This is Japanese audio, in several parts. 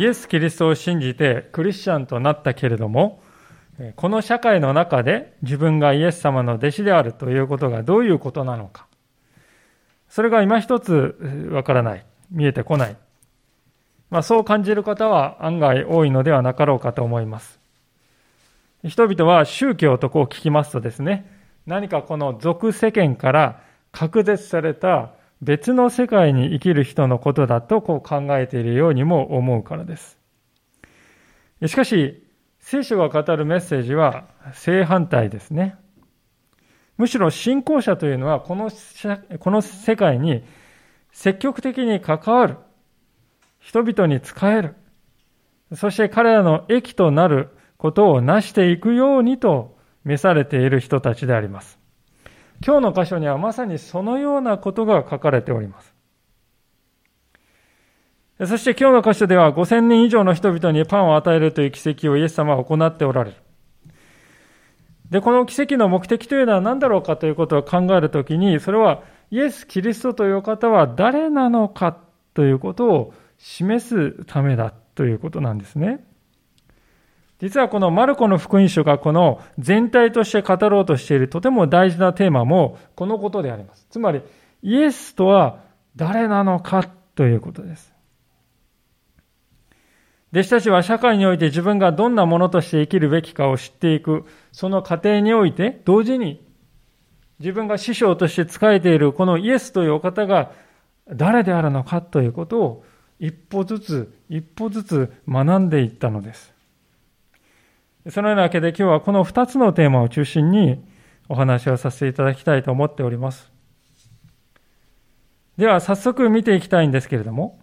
イエス・キリストを信じてクリスチャンとなったけれども、この社会の中で自分がイエス様の弟子であるということがどういうことなのか。それが今一つわからない。見えてこない。まあ、そう感じる方は案外多いのではなかろうかと思います。人々は宗教とこう聞きますとですね、何かこの俗世間から隔絶された別の世界に生きる人のことだとこう考えているようにも思うからです。しかし、聖書が語るメッセージは正反対ですね。むしろ信仰者というのはこのこの世界に積極的に関わる。人々に仕える。そして彼らの益となることを成していくようにと召されている人たちであります。今日の箇所にはまさにそのようなことが書かれております。そして今日の箇所では5000人以上の人々にパンを与えるという奇跡をイエス様は行っておられる。で、この奇跡の目的というのは何だろうかということを考えるときに、それはイエス・キリストという方は誰なのかということを示すためだということなんですね。実はこのマルコの福音書がこの全体として語ろうとしているとても大事なテーマもこのことであります。つまり、イエスとは誰なのかということです。弟子たちは社会において自分がどんなものとして生きるべきかを知っていく、その過程において、同時に自分が師匠として仕えているこのイエスというお方が誰であるのかということを一歩ずつ一歩ずつ学んでいったのです。そのようなわけで今日はこの2つのテーマを中心にお話をさせていただきたいと思っております。では早速見ていきたいんですけれども、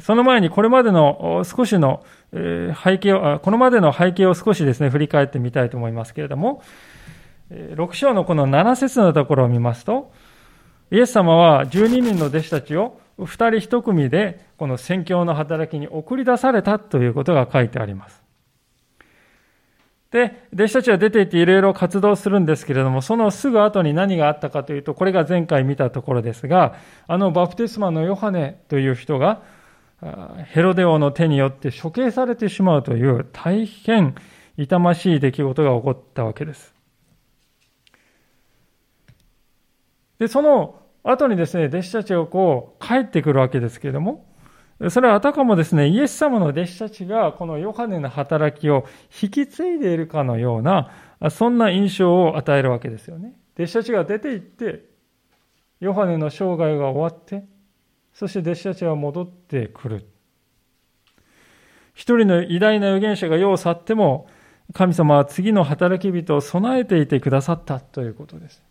その前にこれまでの少しの背景を、このまでの背景を少しですね、振り返ってみたいと思いますけれども、6章のこの7節のところを見ますと、イエス様は12人の弟子たちを2人1組でこの宣教の働きに送り出されたということが書いてあります。で、弟子たちは出て行っていろいろ活動するんですけれども、そのすぐ後に何があったかというと、これが前回見たところですが、あのバプテスマのヨハネという人が、ヘロデ王の手によって処刑されてしまうという大変痛ましい出来事が起こったわけです。で、その後にですね、弟子たちがこう帰ってくるわけですけれども、それはあたかもですね、イエス様の弟子たちがこのヨハネの働きを引き継いでいるかのような、そんな印象を与えるわけですよね。弟子たちが出て行って、ヨハネの生涯が終わって、そして弟子たちは戻ってくる。一人の偉大な預言者が世を去っても、神様は次の働き人を備えていてくださったということです。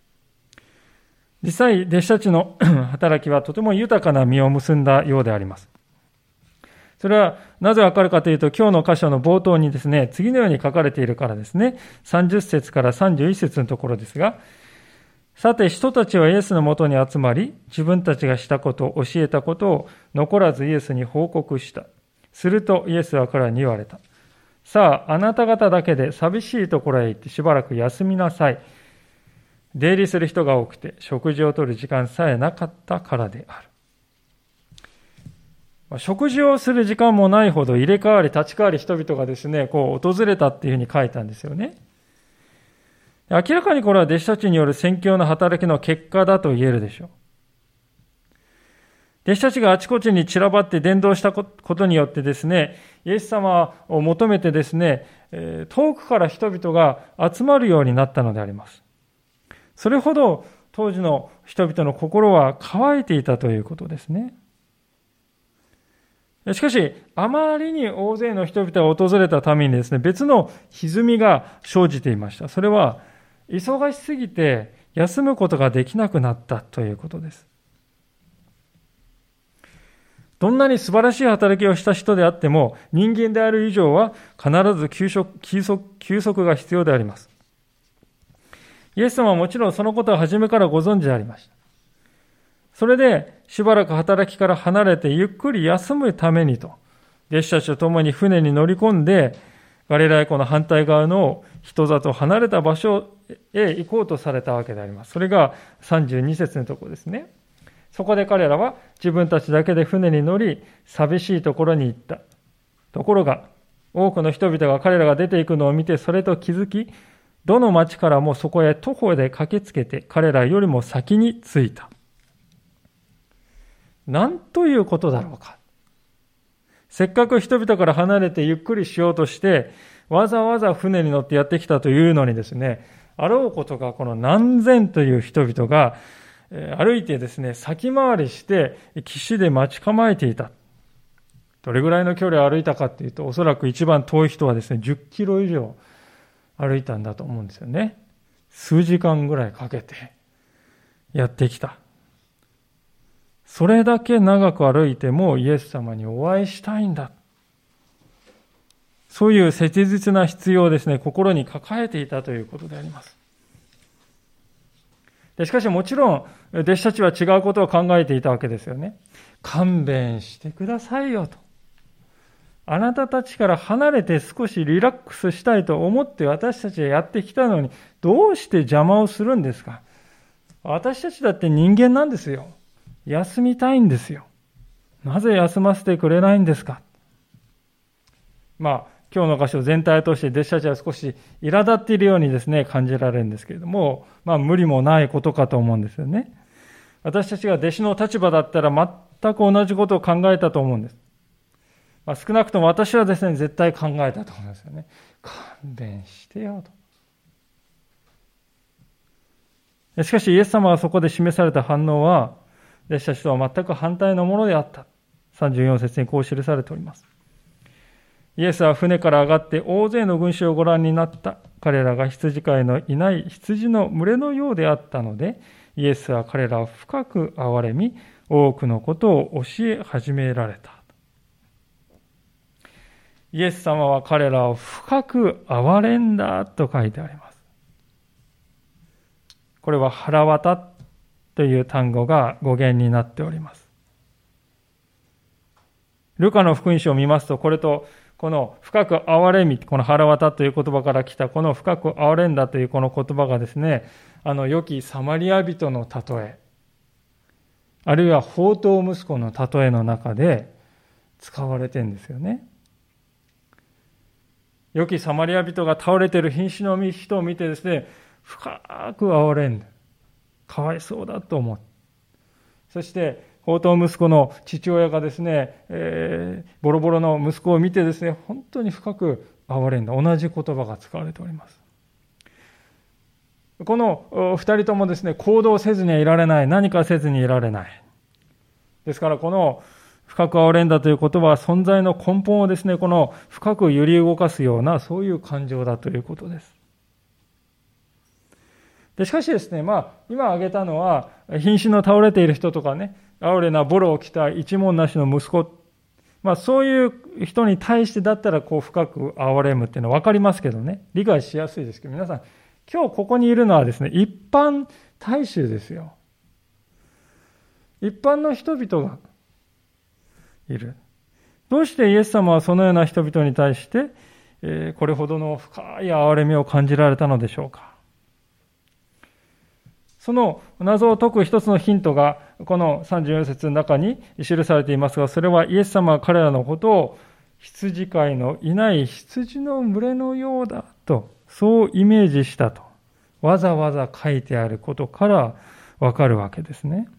実際、弟子たちの 働きはとても豊かな実を結んだようであります。それはなぜわかるかというと、今日の箇所の冒頭にですね、次のように書かれているからですね。30節から31節のところですが、さて人たちはイエスのもとに集まり、自分たちがしたこと、教えたことを残らずイエスに報告した。するとイエスは彼らに言われた。さあ、あなた方だけで寂しいところへ行ってしばらく休みなさい。出入りする人が多くて、食事をとる時間さえなかったからである。食事をする時間もないほど入れ替わり立ち替わり人々がですね、こう訪れたっていうふうに書いたんですよね。明らかにこれは弟子たちによる宣教の働きの結果だと言えるでしょう。弟子たちがあちこちに散らばって伝道したことによってですね、イエス様を求めてですね、遠くから人々が集まるようになったのであります。それほど当時の人々の心は乾いていたということですね。しかし、あまりに大勢の人々が訪れたためにですね、別の歪みが生じていました。それは、忙しすぎて休むことができなくなったということです。どんなに素晴らしい働きをした人であっても、人間である以上は必ず休息休息休息が必要であります。イエス様はもちろんそのことは初めからご存知でありました。それでしばらく働きから離れてゆっくり休むためにと、弟子たちと共に船に乗り込んで、ガリラヤ湖の反対側の人里離れた場所へ行こうとされたわけであります。それが32節のところですね。そこで彼らは自分たちだけで船に乗り、寂しいところに行った。ところが、多くの人々が彼らが出ていくのを見て、それと気づき、どの町からもそこへ徒歩で駆けつけて、彼らよりも先に着いた。なんということだろうか。せっかく人々から離れてゆっくりしようとして、わざわざ船に乗ってやってきたというのにですね、あろうことがこの何千という人々が歩いてですね、先回りして岸で待ち構えていた。どれぐらいの距離を歩いたかっていうと、おそらく一番遠い人はですね、10キロ以上歩いたんだと思うんですよね。数時間ぐらいかけてやってきた。それだけ長く歩いてもイエス様にお会いしたいんだ。そういう切実な必要をですね、心に抱えていたということであります。でしかしもちろん、弟子たちは違うことを考えていたわけですよね。勘弁してくださいよと。あなたたちから離れて少しリラックスしたいと思って私たちはやってきたのに、どうして邪魔をするんですか？私たちだって人間なんですよ。休みたいんですよ。なぜ休ませてくれないんですか？まあ、今日の箇所全体を通して弟子たちは少し苛立っているようにですね、感じられるんですけれども、まあ無理もないことかと思うんですよね。私たちが弟子の立場だったら全く同じことを考えたと思うんです。まあ、少なくとも私はですね、絶対考えたと思いますよね。勘弁してよと。しかし、イエス様がそこで示された反応は、弟子たちとは全く反対のものであった。34節にこう記されております。イエスは船から上がって大勢の群衆をご覧になった。彼らが羊飼いのいない羊の群れのようであったので、イエスは彼らを深く憐れみ、多くのことを教え始められた。イエス様は彼らを深く憐れんだと書いてあります。これは腹渡っという単語が語源になっております。ルカの福音書を見ますと、これとこの深く憐れみ、この腹渡という言葉から来たこの深く憐れんだというこの言葉がですね、あの良きサマリア人の例え、あるいは宝刀息子の例えの中で使われてんですよね。良きサマリア人が倒れている瀕死の人を見てですね、深く憐れんで、かわいそうだと思う。そして、宝刀息子の父親がですね、えー、ボロボロの息子を見てですね、本当に深く憐れんだ。同じ言葉が使われております。この二人ともですね、行動せずにはいられない。何かせずにいられない。ですから、この深く憐れんだという言葉は存在の根本をですね、この深く揺り動かすような、そういう感情だということです。でしかしですね、まあ、今挙げたのは、瀕死の倒れている人とかね、哀れなボロを着た一文なしの息子、まあ、そういう人に対してだったら、こう、深く憐れむっていうのは分かりますけどね、理解しやすいですけど、皆さん、今日ここにいるのはですね、一般大衆ですよ。一般の人々がいる。どうしてイエス様はそのような人々に対して、えこれほどの深い憐れみを感じられたのでしょうか。その謎を解く一つのヒントが、この34節の中に記されていますが、それはイエス様は彼らのことを羊飼いのいない羊の群れのようだと、そうイメージしたと、わざわざ書いてあることからわかるわけですね。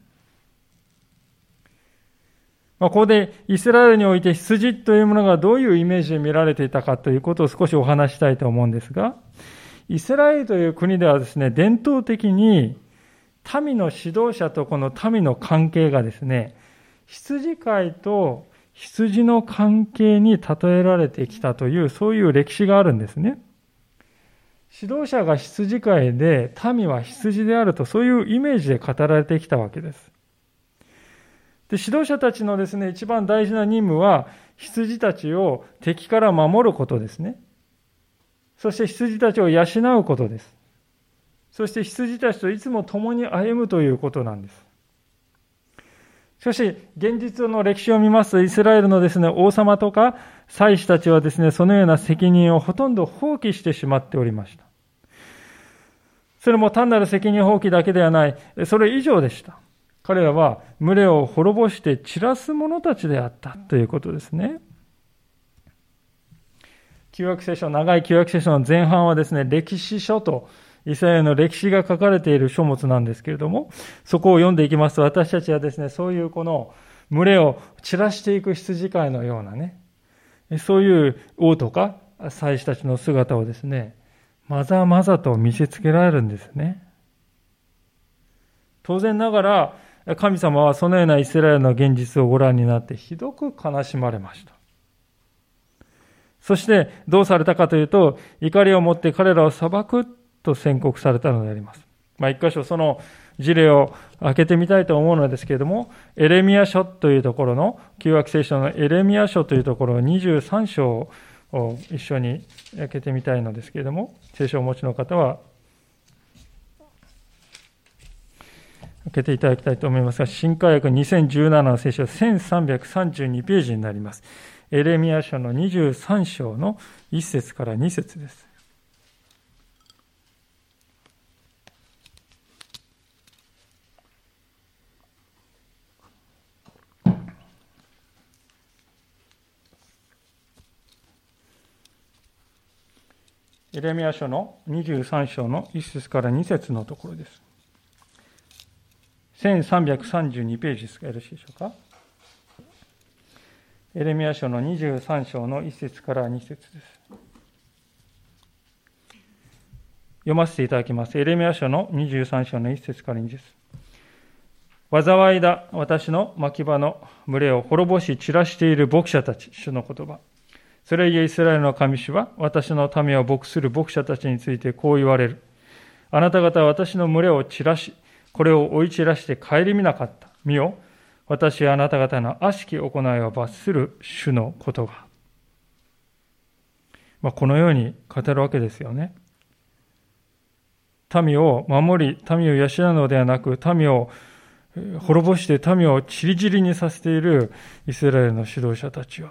まあ、ここでイスラエルにおいて羊というものがどういうイメージで見られていたかということを少しお話したいと思うんですが、イスラエルという国ではですね、伝統的に民の指導者とこの民の関係がですね、羊飼いと羊の関係に例えられてきたという、そういう歴史があるんですね。指導者が羊飼いで、民は羊であると、そういうイメージで語られてきたわけです。で指導者たちのですね、一番大事な任務は、羊たちを敵から守ることですね。そして羊たちを養うことです。そして羊たちといつも共に歩むということなんです。しかし、現実の歴史を見ますと、イスラエルのですね、王様とか祭司たちはですね、そのような責任をほとんど放棄してしまっておりました。それも単なる責任放棄だけではない、それ以上でした。彼らは群れを滅ぼして散らす者たちであったということですね。旧約聖書、長い旧約聖書の前半はですね、歴史書とイスラエルの歴史が書かれている書物なんですけれども、そこを読んでいきますと、私たちはですね、そういうこの群れを散らしていく羊飼いのようなね、そういう王とか祭司たちの姿をですね、まざまざと見せつけられるんですね。当然ながら、神様はそのようなイスラエルの現実をご覧になってひどく悲しまれました。そしてどうされたかというと、怒りを持って彼らを裁くと宣告されたのであります。まあ、一箇所その事例を開けてみたいと思うのですけれども、エレミア書というところの、旧約聖書のエレミア書というところ23章を一緒に開けてみたいのですけれども、聖書をお持ちの方は、開けていただきたいと思いますが、新科学2017の聖書1332ページになります。エレミア書の23章の1節から2節です。エレミア書の23章の1節から2節のところです。1332ページですかよろしいでしょうか。エレミア書の23章の1節から2節です。読ませていただきます。エレミア書の23章の1節から2節災いだ私の牧場の群れを滅ぼし散らしている牧者たち、主の言葉。それゆえイスラエルの神主は私の民を牧する牧者たちについてこう言われる。あなた方は私の群れを散らし、これを追い散らして顧みなかった。見よ、私はあなた方の悪しき行いを罰する主の言葉。まあ、このように語るわけですよね。民を守り、民を養うのではなく、民を滅ぼして民を散り散りにさせているイスラエルの指導者たちよ。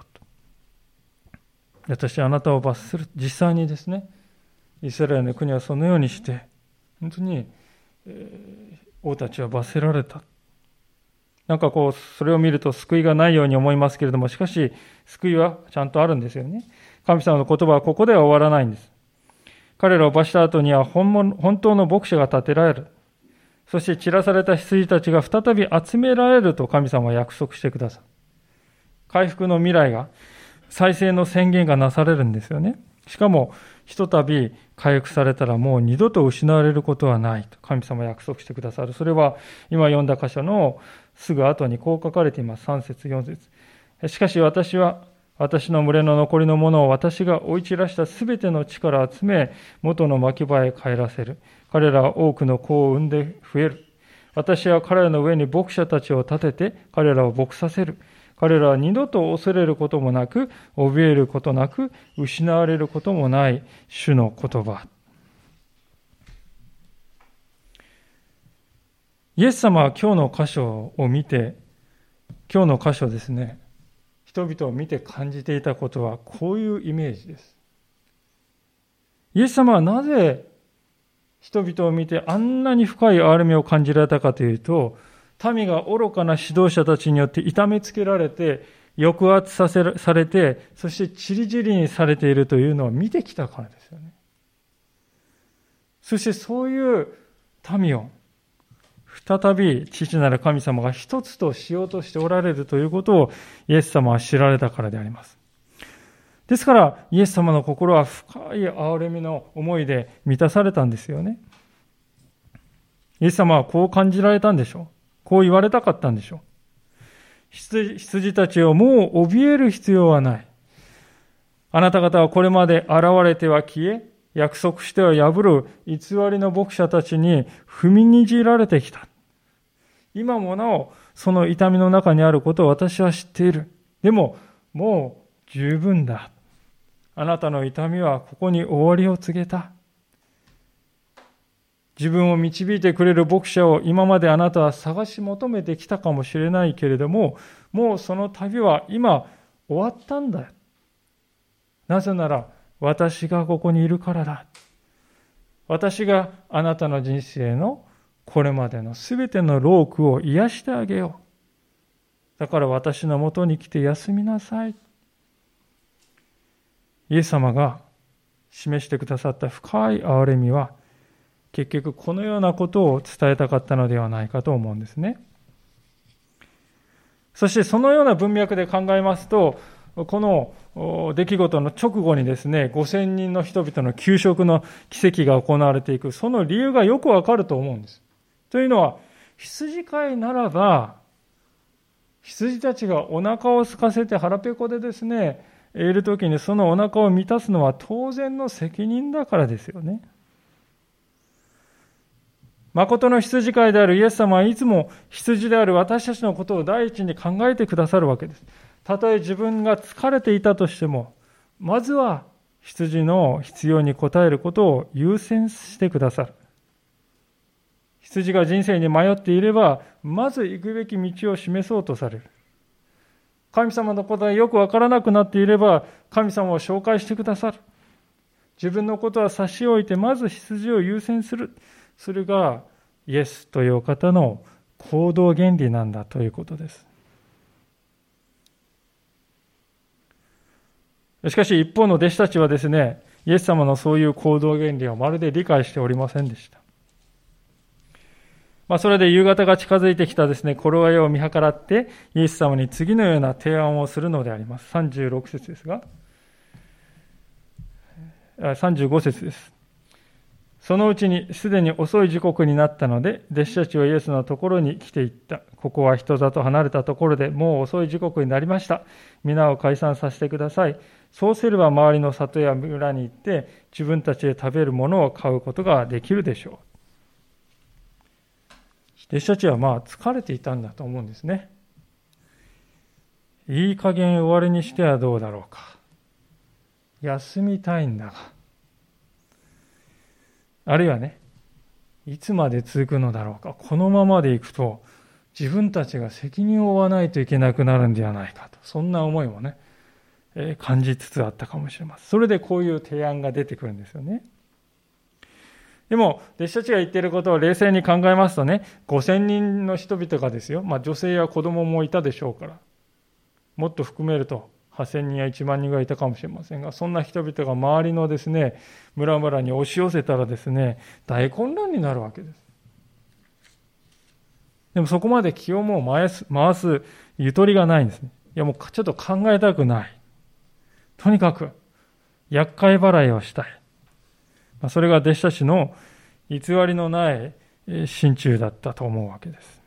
私はあなたを罰する。実際にですね、イスラエルの国はそのようにして、本当に、えー、王たちは罰せられた。なんかこう、それを見ると救いがないように思いますけれども、しかし、救いはちゃんとあるんですよね。神様の言葉はここでは終わらないんです。彼らを罰した後には本物本当の牧者が立てられる。そして散らされた羊たちが再び集められると神様は約束してください。回復の未来が再生の宣言がなされるんですよね。しかも、ひとたび回復されたらもう二度と失われることはないと神様約束してくださる。それは今読んだ箇所のすぐ後にこう書かれています。3節4節しかし私は私の群れの残りのものを私が追い散らしたすべての力を集め、元の牧場へ帰らせる。彼らは多くの子を産んで増える。私は彼らの上に牧者たちを立てて、彼らを牧させる。彼らは二度と恐れることもなく、怯えることなく、失われることもない主の言葉。イエス様は今日の箇所を見て、今日の箇所ですね、人々を見て感じていたことはこういうイメージです。イエス様はなぜ人々を見てあんなに深い憐れみを感じられたかというと、民が愚かな指導者たちによって痛めつけられて、抑圧させされて、そしてちりぢりにされているというのを見てきたからですよね。そしてそういう民を、再び父なる神様が一つとしようとしておられるということをイエス様は知られたからであります。ですから、イエス様の心は深い憐れみの思いで満たされたんですよね。イエス様はこう感じられたんでしょう。こう言われたかったんでしょう。羊たちをもう怯える必要はない。あなた方はこれまで現れては消え、約束しては破る偽りの牧者たちに踏みにじられてきた。今もなお、その痛みの中にあることを私は知っている。でも、もう十分だ。あなたの痛みはここに終わりを告げた。自分を導いてくれる牧者を今まであなたは探し求めてきたかもしれないけれども、もうその旅は今終わったんだ。なぜなら私がここにいるからだ。私があなたの人生のこれまでのすべての労苦を癒してあげよう。だから私のもとに来て休みなさい。イエス様が示してくださった深い憐れみは、結局このようなことを伝えたかったのではないかと思うんですね。そしてそのような文脈で考えますと、この出来事の直後にですね、5000人の人々の給食の奇跡が行われていく、その理由がよくわかると思うんです。というのは、羊飼いならば、羊たちがお腹を空かせて腹ペコでですね、いるときにそのお腹を満たすのは当然の責任だからですよね。誠の羊飼いであるイエス様はいつも羊である私たちのことを第一に考えてくださるわけです。たとえ自分が疲れていたとしても、まずは羊の必要に応えることを優先してくださる。羊が人生に迷っていれば、まず行くべき道を示そうとされる。神様のことがよくわからなくなっていれば、神様を紹介してくださる。自分のことは差し置いて、まず羊を優先する。それがイエスというお方の行動原理なんだということです。しかし一方の弟子たちはですね、イエス様のそういう行動原理をまるで理解しておりませんでした。まあ、それで夕方が近づいてきたですね、頃合いを見計らって、イエス様に次のような提案をするのであります。36節ですが、35節です。そのうちにすでに遅い時刻になったので、弟子たちはイエスのところに来ていった。ここは人里離れたところでもう遅い時刻になりました。皆を解散させてください。そうすれば周りの里や村に行って自分たちで食べるものを買うことができるでしょう。弟子たちはまあ疲れていたんだと思うんですね。いい加減終わりにしてはどうだろうか。休みたいんだが。あるいはね、いつまで続くのだろうか。このままでいくと、自分たちが責任を負わないといけなくなるんではないかと。そんな思いもね、えー、感じつつあったかもしれません。それでこういう提案が出てくるんですよね。でも、弟子たちが言っていることを冷静に考えますとね、5000人の人々がですよ、まあ女性や子供もいたでしょうから、もっと含めると、8000人や1万人がいたかもしれませんが、そんな人々が周りのですね、村々に押し寄せたらですね、大混乱になるわけです。でもそこまで気をもう回す、回すゆとりがないんですね。いやもうちょっと考えたくない。とにかく、厄介払いをしたい。それが弟子たちの偽りのない心中だったと思うわけです。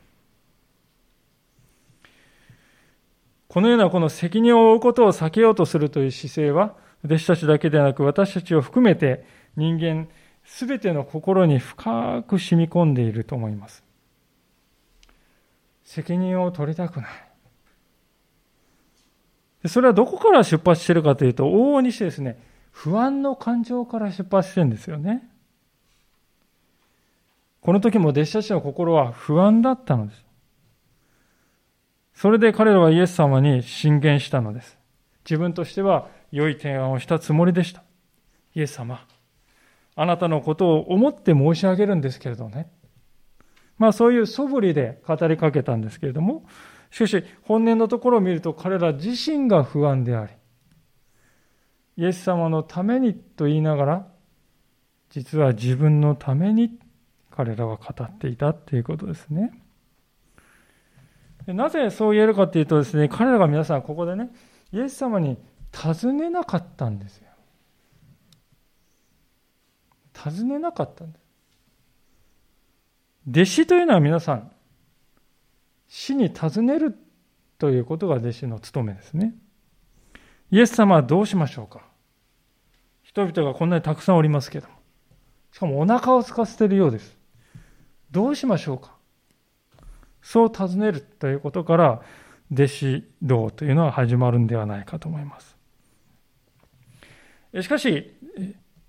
このようなこの責任を負うことを避けようとするという姿勢は、弟子たちだけでなく私たちを含めて人間すべての心に深く染み込んでいると思います。責任を取りたくない。それはどこから出発しているかというと、往々にしてですね、不安の感情から出発してるんですよね。この時も弟子たちの心は不安だったのです。それで彼らはイエス様に進言したのです。自分としては良い提案をしたつもりでした。イエス様、あなたのことを思って申し上げるんですけれどね。まあそういう素振りで語りかけたんですけれども、しかし本音のところを見ると彼ら自身が不安であり、イエス様のためにと言いながら、実は自分のために彼らは語っていたということですね。なぜそう言えるかというとですね、彼らが皆さんここでね、イエス様に尋ねなかったんですよ。尋ねなかったんです。弟子というのは皆さん、死に尋ねるということが弟子の務めですね。イエス様はどうしましょうか人々がこんなにたくさんおりますけども。しかもお腹を空かせているようです。どうしましょうかそう尋ねるということから、弟子道というのは始まるんではないかと思います。しかし、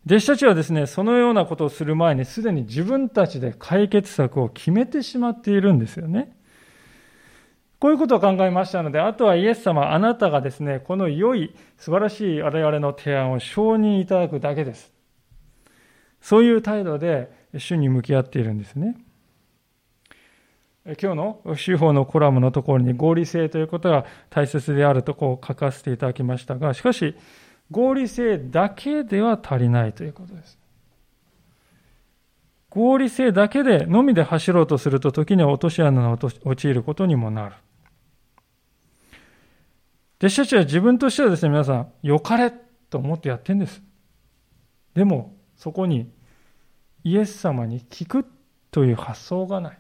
弟子たちはですね、そのようなことをする前にすでに自分たちで解決策を決めてしまっているんですよね。こういうことを考えましたので、あとはイエス様、あなたがですね、この良い、素晴らしい我々の提案を承認いただくだけです。そういう態度で主に向き合っているんですね。今日の司法のコラムのところに合理性ということが大切であるとこう書かせていただきましたが、しかし、合理性だけでは足りないということです。合理性だけで、のみで走ろうとすると、時には落とし穴に陥ることにもなる。弟子たちは自分としてはですね、皆さん、良かれと思ってやってんです。でも、そこにイエス様に聞くという発想がない。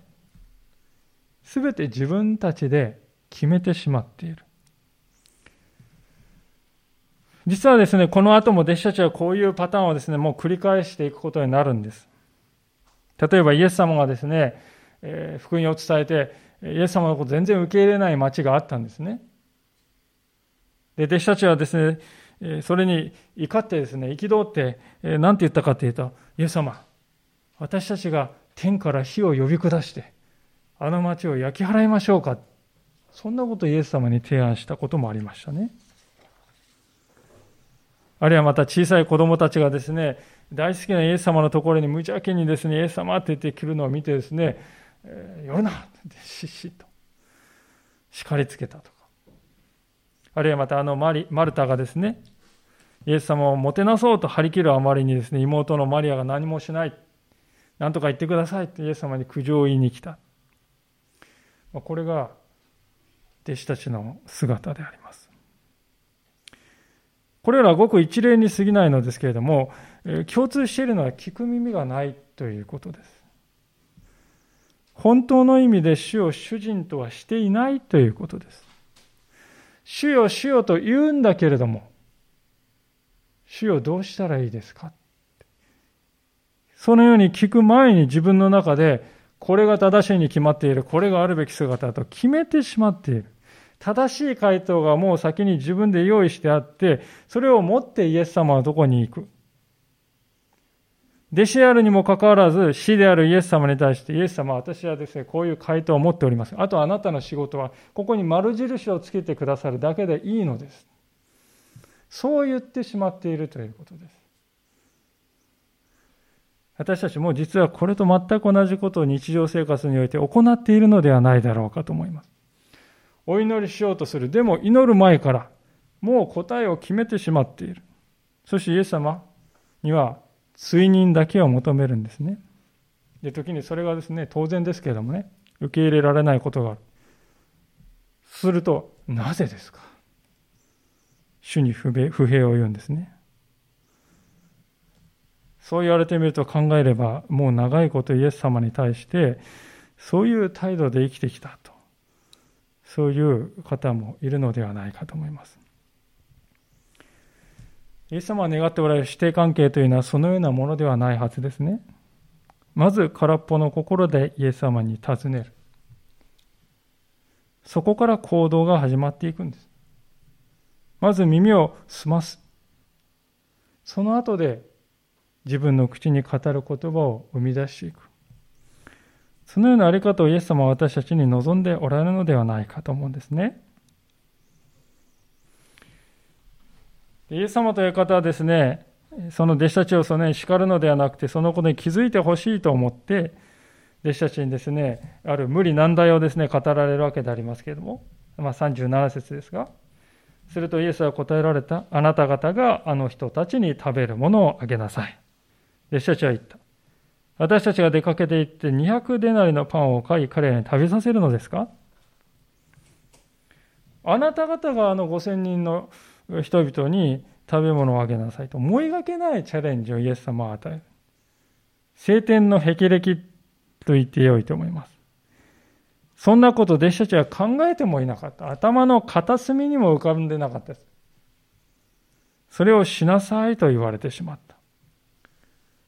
すべて自分たちで決めてしまっている。実はですね、この後も弟子たちはこういうパターンをですね、もう繰り返していくことになるんです。例えばイエス様がですね、えー、福音を伝えて、イエス様のこと全然受け入れない町があったんですね。で、弟子たちはですね、それに怒ってですね、憤って、何て言ったかというと、イエス様、私たちが天から火を呼び下して、あの町を焼き払いましょうか。そんなことをイエス様に提案したこともありましたね。あるいはまた小さい子供たちがですね、大好きなイエス様のところに無邪気にですね、イエス様って言って来るのを見てですね、えー、寄るなってしっしっと叱りつけたとか。あるいはまたあのマリマルタがですね、イエス様をもてなそうと張り切るあまりにですね、妹のマリアが何もしない。何とか言ってくださいってイエス様に苦情を言いに来た。これが弟子たちの姿であります。これらはごく一例に過ぎないのですけれども、共通しているのは聞く耳がないということです。本当の意味で主を主人とはしていないということです。主よ主よと言うんだけれども、主よどうしたらいいですか？そのように聞く前に自分の中で、これが正しいに決まっている、これがあるべき姿だと決めてしまっている。正しい回答がもう先に自分で用意してあって、それを持ってイエス様はどこに行く？弟子であるにもかかわらず、死であるイエス様に対して、イエス様、私はですね、こういう回答を持っております。あとあなたの仕事は、ここに丸印をつけてくださるだけでいいのです。そう言ってしまっているということです。私たちも実はこれと全く同じことを日常生活において行っているのではないだろうかと思います。お祈りしようとする。でも祈る前からもう答えを決めてしまっている。そしてイエス様には追認だけを求めるんですね。で、時にそれがですね、当然ですけれどもね、受け入れられないことがある。すると、なぜですか？主に不平を言うんですね。そう言われてみると考えれば、もう長いことイエス様に対して、そういう態度で生きてきたと。そういう方もいるのではないかと思います。イエス様が願っておられる師弟関係というのはそのようなものではないはずですね。まず空っぽの心でイエス様に尋ねる。そこから行動が始まっていくんです。まず耳を澄ます。その後で自分の口に語る言葉を生み出していく。そのようなあり方をイエス様は私たちに望んでおられるのではないかと思うんですね。イエス様という方はですね、その弟子たちをそのように叱るのではなくて、そのことに気づいてほしいと思って、弟子たちにですね、ある無理難題をですね、語られるわけでありますけれども、まあ、37節ですが、するとイエスは答えられた、あなた方があの人たちに食べるものをあげなさい。弟子たちは言った。私たちが出かけて行って200デナリのパンを買い彼らに食べさせるのですか？あなた方があの5000人の人々に食べ物をあげなさいと思いがけないチャレンジをイエス様は与える。晴天の霹靂と言ってよいと思います。そんなこと弟子たちは考えてもいなかった。頭の片隅にも浮かんでなかったです。それをしなさいと言われてしまった。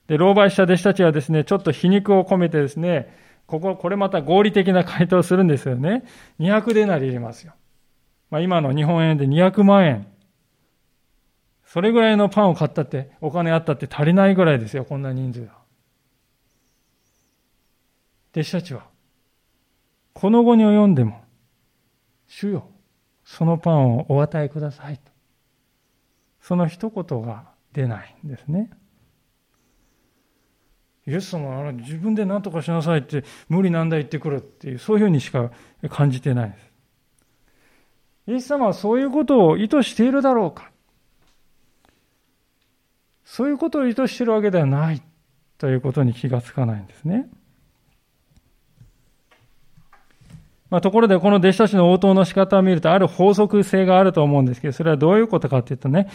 で、狼狽した弟子たちはですね、ちょっと皮肉を込めてですね、ここ、これまた合理的な回答をするんですよね。200デナリ入れますよ。まあ今の日本円で200万円。それぐらいのパンを買ったって、お金あったって足りないぐらいですよ、こんな人数は。弟子たちは、この後に及んでも、主よ、そのパンをお与えくださいと。その一言が出ないんですね。イエス様は自分で何とかしなさいって無理なんだ言ってくるっていうそういうふうにしか感じてないです。イエス様はそういうことを意図しているだろうかそういうことを意図しているわけではないということに気がつかないんですね。まあ、ところでこの弟子たちの応答の仕方を見るとある法則性があると思うんですけど、それはどういうことかというとね、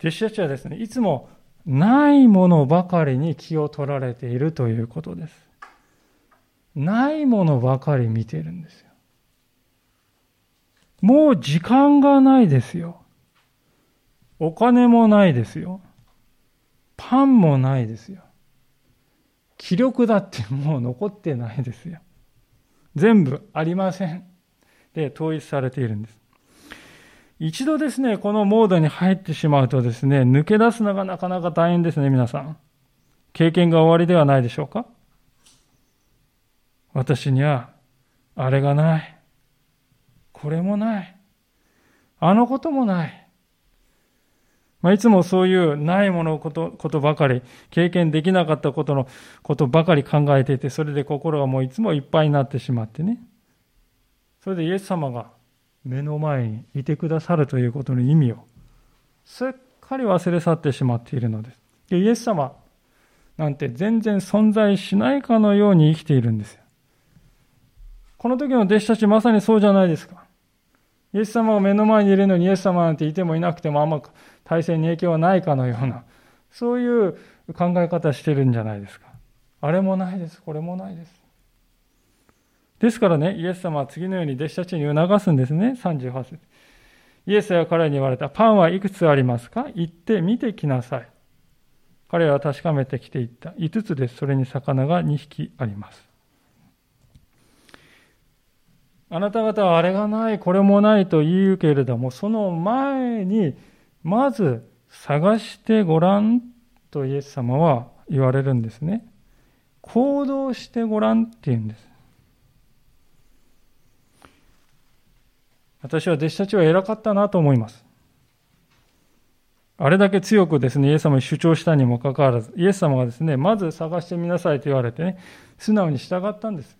弟子たちはですね、いつもないものばかりに気を取られているということです。ないものばかり見ているんですよ。もう時間がないですよ。お金もないですよ。パンもないですよ。気力だってもう残ってないですよ。全部ありません。で、統一されているんです。一度ですね、このモードに入ってしまうとですね、抜け出すのがなかなか大変ですね、皆さん。経験が終わりではないでしょうか？私には、あれがない。これもない。あのこともない。まあ、いつもそういうないものこと、ことばかり、経験できなかったことのことばかり考えていて、それで心がもういつもいっぱいになってしまってね。それでイエス様が目の前にいてくださるということの意味を、すっかり忘れ去ってしまっているのです。でイエス様なんて全然存在しないかのように生きているんですよ。この時の弟子たちまさにそうじゃないですか。イエス様が目の前にいるのにイエス様なんていてもいなくてもあんま体制に影響はないかのような、そういう考え方してるんじゃないですか。あれもないです、これもないです。ですからね、イエス様は次のように弟子たちに促すんですね、38節。イエスは彼に言われた。パンはいくつありますか行って見てきなさい。彼らは確かめてきていった。5つです。それに魚が2匹あります。あなた方はあれがない、これもないと言うけれども、その前に、まず探してごらんとイエス様は言われるんですね。行動してごらんって言うんです。私は弟子たちは偉かったなと思います。あれだけ強くですね、イエス様に主張したにもかかわらず、イエス様がですね、まず探してみなさいと言われてね、素直に従ったんです。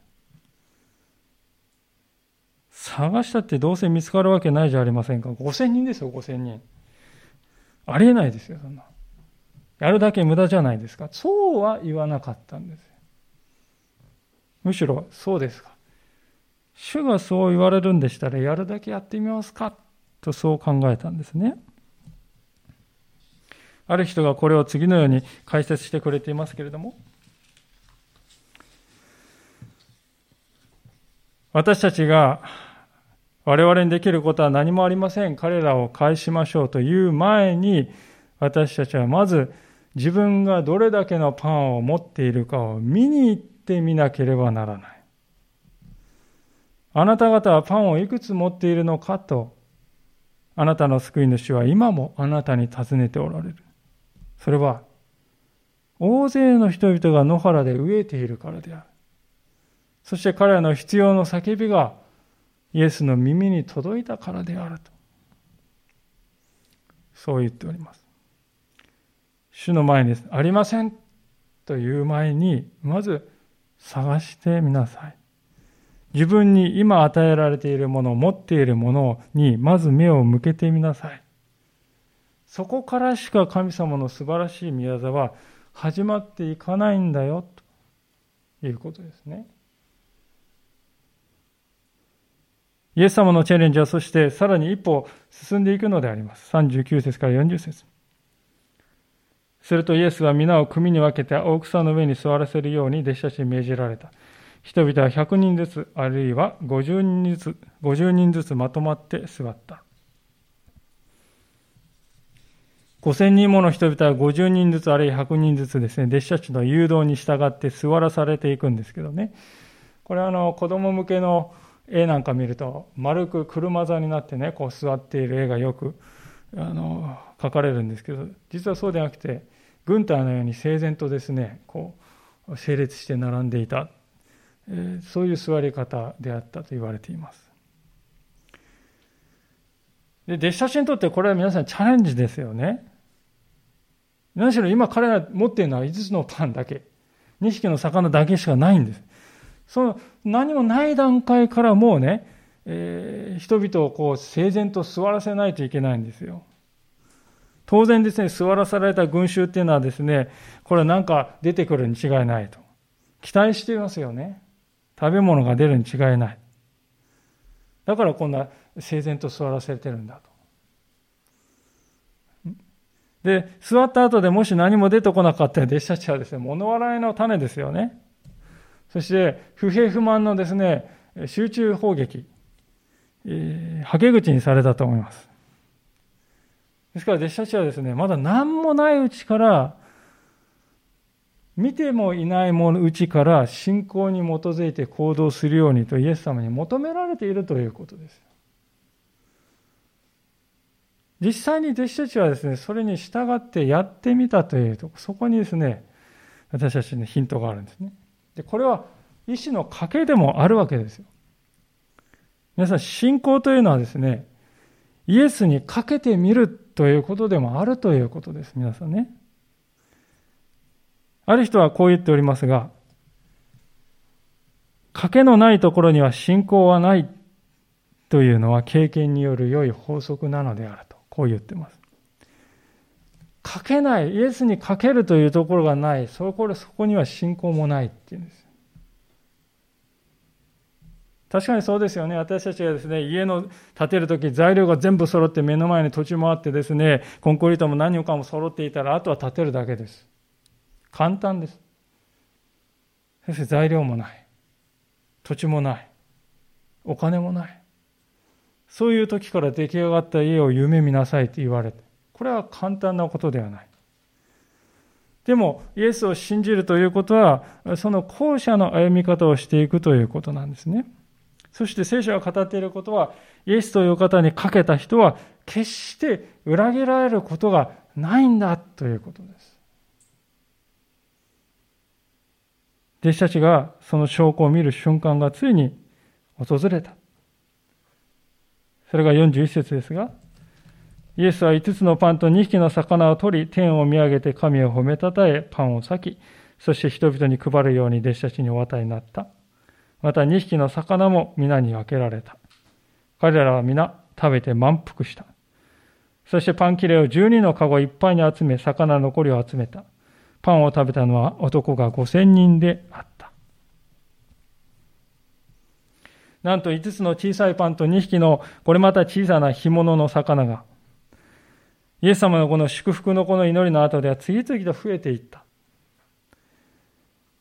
探したってどうせ見つかるわけないじゃありませんか。5000人ですよ、5000人。ありえないですよ、そんな。やるだけ無駄じゃないですか。そうは言わなかったんです。むしろ、そうですか。主がそう言われるんでしたら、やるだけやってみますかとそう考えたんですね。ある人がこれを次のように解説してくれていますけれども、私たちが我々にできることは何もありません。彼らを返しましょうという前に、私たちはまず自分がどれだけのパンを持っているかを見に行ってみなければならない。あなた方はパンをいくつ持っているのかと、あなたの救い主は今もあなたに尋ねておられる。それは、大勢の人々が野原で飢えているからである。そして彼らの必要の叫びがイエスの耳に届いたからであると。そう言っております。主の前にありませんという前に、まず探してみなさい。自分に今与えられているもの、持っているものに、まず目を向けてみなさい。そこからしか神様の素晴らしい宮沢は始まっていかないんだよ、ということですね。イエス様のチャレンジはそしてさらに一歩進んでいくのであります。39節から40節するとイエスは皆を組に分けて大草の上に座らせるように弟子たちに命じられた。人々は100人ずつ、あるいは50人ずつ、50人ずつまとまって座った。5000人もの人々は50人ずつ、あるいは100人ずつですね、弟子たちの誘導に従って座らされていくんですけどね。これはあの子供向けの絵なんか見ると丸く車座になってねこう座っている絵がよくあの描かれるんですけど実はそうではなくて軍隊のように整然とですねこう整列して並んでいた、そういう座り方であったと言われていますで弟子たちにとってこれは皆さんチャレンジですよね何しろ今彼ら持っているのは5つのパンだけ2匹の魚だけしかないんです。その何もない段階からもうね、えー、人々をこう整然と座らせないといけないんですよ。当然ですね、座らされた群衆っていうのはですね、これなんか出てくるに違いないと。期待していますよね。食べ物が出るに違いない。だからこんな整然と座らせてるんだと。で、座った後でもし何も出てこなかったら弟子たちはですね、物笑いの種ですよね。そして、不平不満のですね、集中砲撃、えー、はけ口にされたと思います。ですから弟子たちはですね、まだ何もないうちから、見てもいないものうちから信仰に基づいて行動するようにとイエス様に求められているということです。実際に弟子たちはですね、それに従ってやってみたというとこ、そこにですね、私たちにヒントがあるんですね。で、これは意志の賭けでもあるわけですよ。皆さん、信仰というのはですね、イエスにかけてみるということでもあるということです。皆さんね。ある人はこう言っておりますが、賭けのないところには信仰はないというのは経験による良い法則なのであると、こう言ってます。賭けない、イエスにかけるというところがない、そこそこには信仰もないっていうんです。確かにそうですよね。私たちがですね、家の建てるとき材料が全部揃って目の前に土地もあってですね、コンクリートも何もかも揃っていたら、あとは建てるだけです。簡単です。先生、材料もない。土地もない。お金もない。そういう時から出来上がった家を夢見なさいと言われて、これは簡単なことではない。でも、イエスを信じるということは、その後者の歩み方をしていくということなんですね。そして聖書が語っていることは、イエスという方にかけた人は、決して裏切られることがないんだということです。弟子たちがその証拠を見る瞬間がついに訪れた。それが41節ですが、イエスは5つのパンと2匹の魚を取り、天を見上げて神を褒めたたえ、パンを裂き、そして人々に配るように弟子たちにお与えになった。また2匹の魚も皆に分けられた。彼らは皆食べて満腹した。そしてパン切れを12の籠いっぱいに集め、魚の残りを集めた。パンを食べたのは男が5000人であった。なんと5つの小さいパンと2匹のこれまた小さな干物の魚が、イエス様のこの祝福のこの祈りの後では次々と増えていった。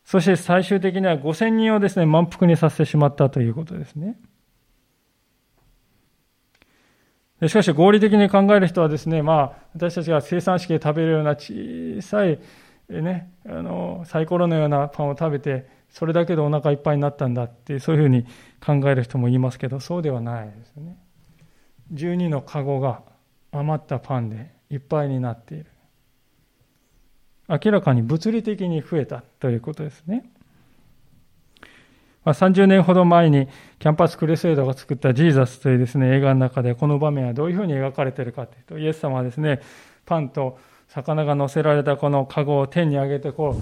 そして最終的には5000人をですね、満腹にさせてしまったということですね。しかし合理的に考える人はですね、まあ、私たちが生産式で食べるような小さい、ね、あの、サイコロのようなパンを食べて、それだけでお腹いっぱいになったんだって、そういうふうに考える人もいますけど、そうではないですよね。12の籠が余ったパンでいっぱいになっている。明らかに物理的に増えたということですね。ま、30年ほど前にキャンパスクレセードが作ったジーザスというですね、映画の中でこの場面はどういうふうに描かれているかというと、イエス様はですね、パンと魚が乗せられたこの籠を天に上げてこ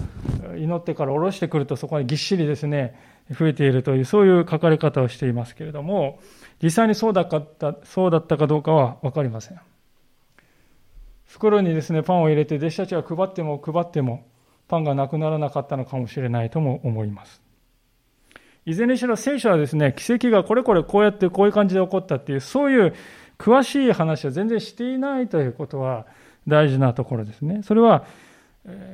う、祈ってから下ろしてくるとそこにぎっしりですね、増えているという、そういう書かれ方をしていますけれども、実際にそうだった、そうだったかどうかはわかりません。袋にですね、パンを入れて弟子たちが配っても配っても、パンがなくならなかったのかもしれないとも思います。いずれにしろ聖書はですね、奇跡がこれこれこうやってこういう感じで起こったっていう、そういう詳しい話は全然していないということは大事なところですね。それは、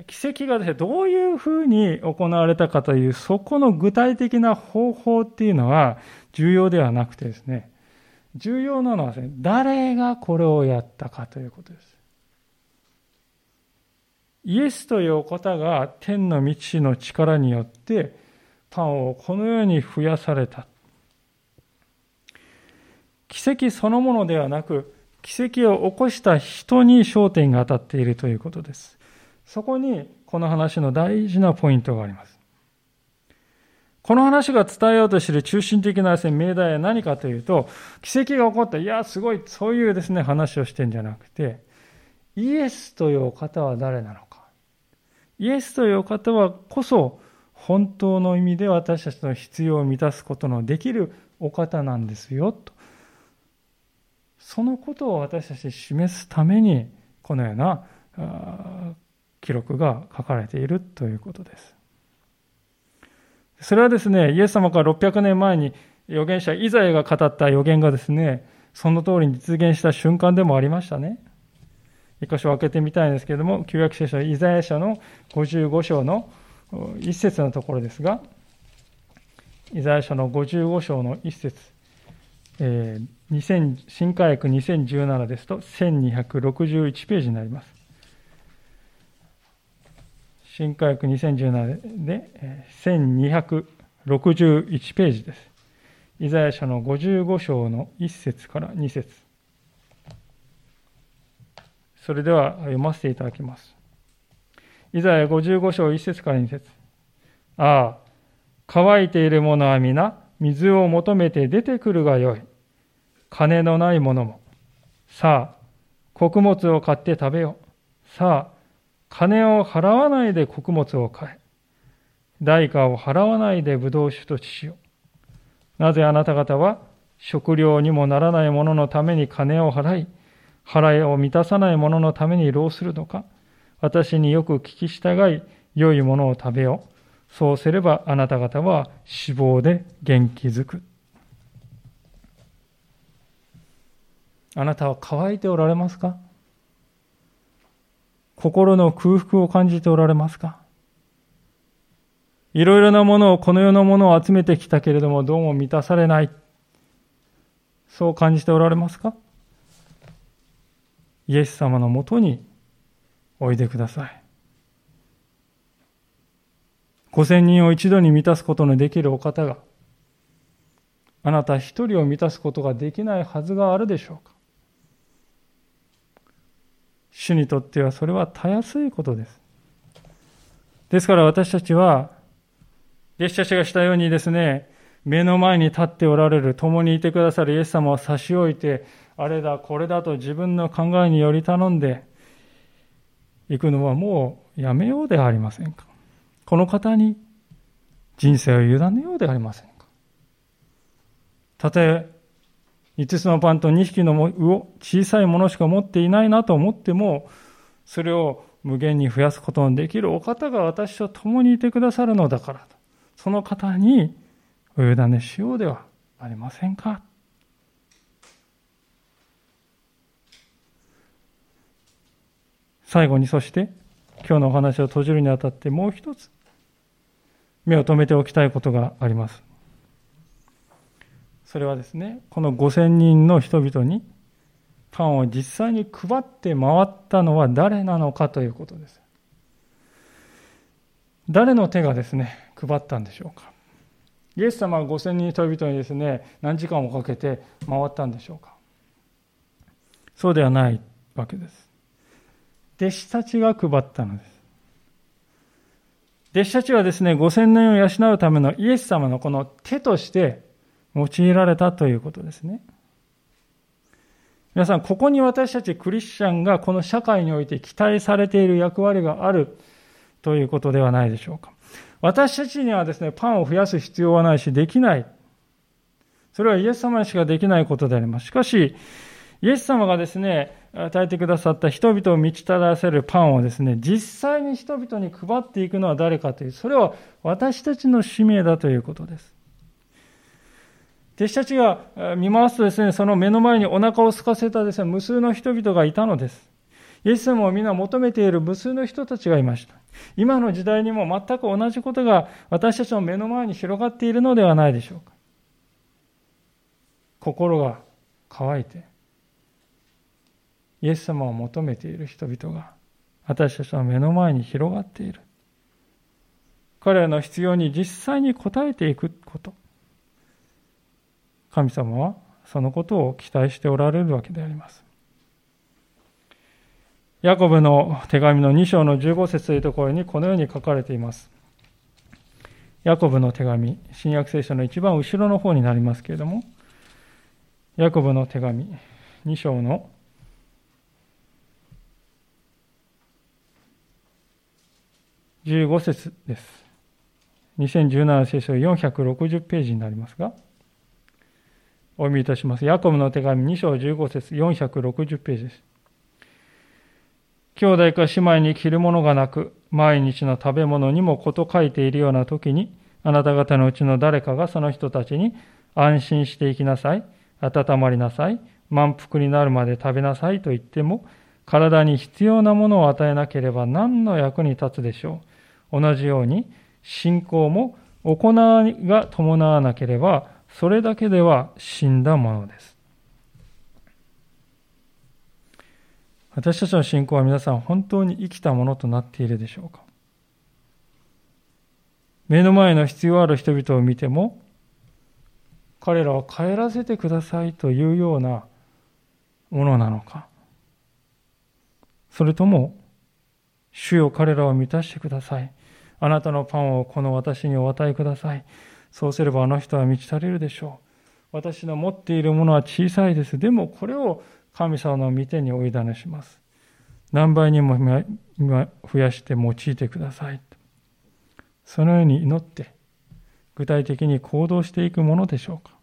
奇跡がですね、どういうふうに行われたかという、そこの具体的な方法っていうのは重要ではなくてですね、重要なのはですね、誰がこれをやったかということです。イエスというお方が天の道の力によってパンをこのように増やされた。奇跡そのものではなく、奇跡を起こした人に焦点が当たっているということです。そこにこの話の大事なポイントがあります。この話が伝えようとしている中心的な命題は何かというと、奇跡が起こった、いや、すごい、そういうですね、話をしてんじゃなくて、イエスというお方は誰なのか。イエスというお方はこそ、本当の意味で私たちの必要を満たすことのできるお方なんですよとそのことを私たちに示すためにこのような記録が書かれているということです。それはですねイエス様から600年前に預言者イザヤが語った預言がですねその通りに実現した瞬間でもありましたね。一箇所開けてみたいんですけれども旧約聖書イザヤ書の55章の一節のところですが、イザヤ書の55章の一節、えー、新科学2017ですと1261ページになります。新科学2017で、えー、1261ページです。イザヤ書の55章の1節から2節それでは読ませていただきます。イザヤ55章1節から2節ああ、乾いている者は皆、水を求めて出てくるがよい。金のない者も。さあ、穀物を買って食べよう。さあ、金を払わないで穀物を買え。代価を払わないで葡萄酒としよう。なぜあなた方は食料にもならない者のために金を払い、払いを満たさない者のために労するのか私によく聞き従い、良いものを食べよう。そうすればあなた方は死亡で元気づく。あなたは乾いておられますか？心の空腹を感じておられますか？いろいろなものを、この世のものを集めてきたけれども、どうも満たされない。そう感じておられますか？イエス様のもとにおいでください。五千人を一度に満たすことのできるお方が、あなた一人を満たすことができないはずがあるでしょうか主にとってはそれはたやすいことです。ですから私たちは、弟子たちがしたようにですね、目の前に立っておられる、共にいてくださるイエス様を差し置いて、あれだ、これだと自分の考えにより頼んで、行くのはもうやめようではありませんか。この方に人生を委ねようではありませんか。たとえ、5つのパンと2匹の、小さいものしか持っていないなと思っても、それを無限に増やすことのできるお方が私と共にいてくださるのだからと。その方にお委ねしようではありませんか。最後にそして今日のお話を閉じるにあたってもう一つ目を留めておきたいことがあります。それはですね、この5000人の人々にパンを実際に配って回ったのは誰なのかということです。誰の手がですね、配ったんでしょうか。イエス様は5000人人々にですね、何時間もかけて回ったんでしょうか。そうではないわけです。弟子たちが配ったのです。弟子たちはですね、5000年を養うためのイエス様のこの手として用いられたということですね。皆さん、ここに私たちクリスチャンがこの社会において期待されている役割があるということではないでしょうか。私たちにはですね、パンを増やす必要はないし、できない。それはイエス様にしかできないことであります。しかし、イエス様がですね、与えてくださった人々を満ちたらせるパンをですね、実際に人々に配っていくのは誰かという、それは私たちの使命だということです。弟子たちが見回すとですね、その目の前にお腹を空かせたですね、無数の人々がいたのです。イエス様を皆求めている無数の人たちがいました。今の時代にも全く同じことが私たちの目の前に広がっているのではないでしょうか。心が乾いて、イエス様を求めている人々が私たちの目の前に広がっている。彼らの必要に実際に応えていくこと。神様はそのことを期待しておられるわけであります。ヤコブの手紙の2章の15節というところにこのように書かれています。ヤコブの手紙、新約聖書の一番後ろの方になりますけれども、ヤコブの手紙2章の15節です。2017聖書460ページになりますが、お読みいたします。ヤコブの手紙2章15節460ページです。兄弟か姉妹に着るものがなく、毎日の食べ物にもこと書いているような時に、あなた方のうちの誰かがその人たちに安心していきなさい、温まりなさい、満腹になるまで食べなさいと言っても、体に必要なものを与えなければ何の役に立つでしょう。同じように、信仰も行いが伴わなければ、それだけでは死んだものです。私たちの信仰は皆さん本当に生きたものとなっているでしょうか？目の前の必要ある人々を見ても彼らを帰らせてくださいというようなものなのか？それとも主よ彼らを満たしてください。あなたのパンをこの私にお与えくださいそうすればあの人は満ち足りるでしょう私の持っているものは小さいですでもこれを神様の御手にお委ねします。何倍にも増やして用いてください。そのように祈って、具体的に行動していくものでしょうか。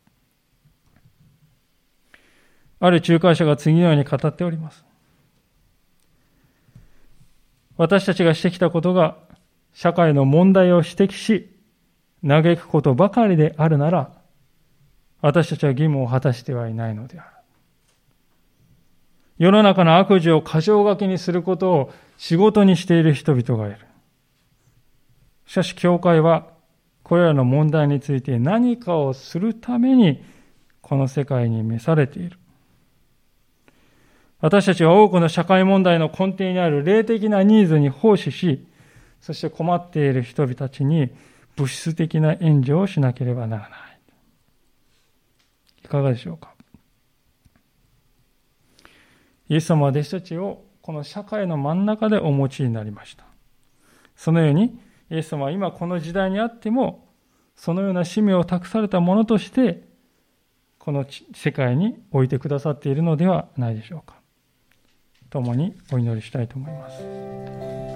ある仲介者が次のように語っております。私たちがしてきたことが社会の問題を指摘し、嘆くことばかりであるなら、私たちは義務を果たしてはいないのである。世の中の悪事を過剰書きにすることを仕事にしている人々がいる。しかし、教会はこれらの問題について何かをするためにこの世界に召されている。私たちは多くの社会問題の根底にある霊的なニーズに奉仕し、そして困っている人々たちに物質的な援助をしなければならない。いかがでしょうか？イエス様は弟子たちをこの社会の真ん中でお持ちになりました。そのように、イエス様は今この時代にあっても、そのような使命を託されたものとして、この世界に置いてくださっているのではないでしょうか。共にお祈りしたいと思います。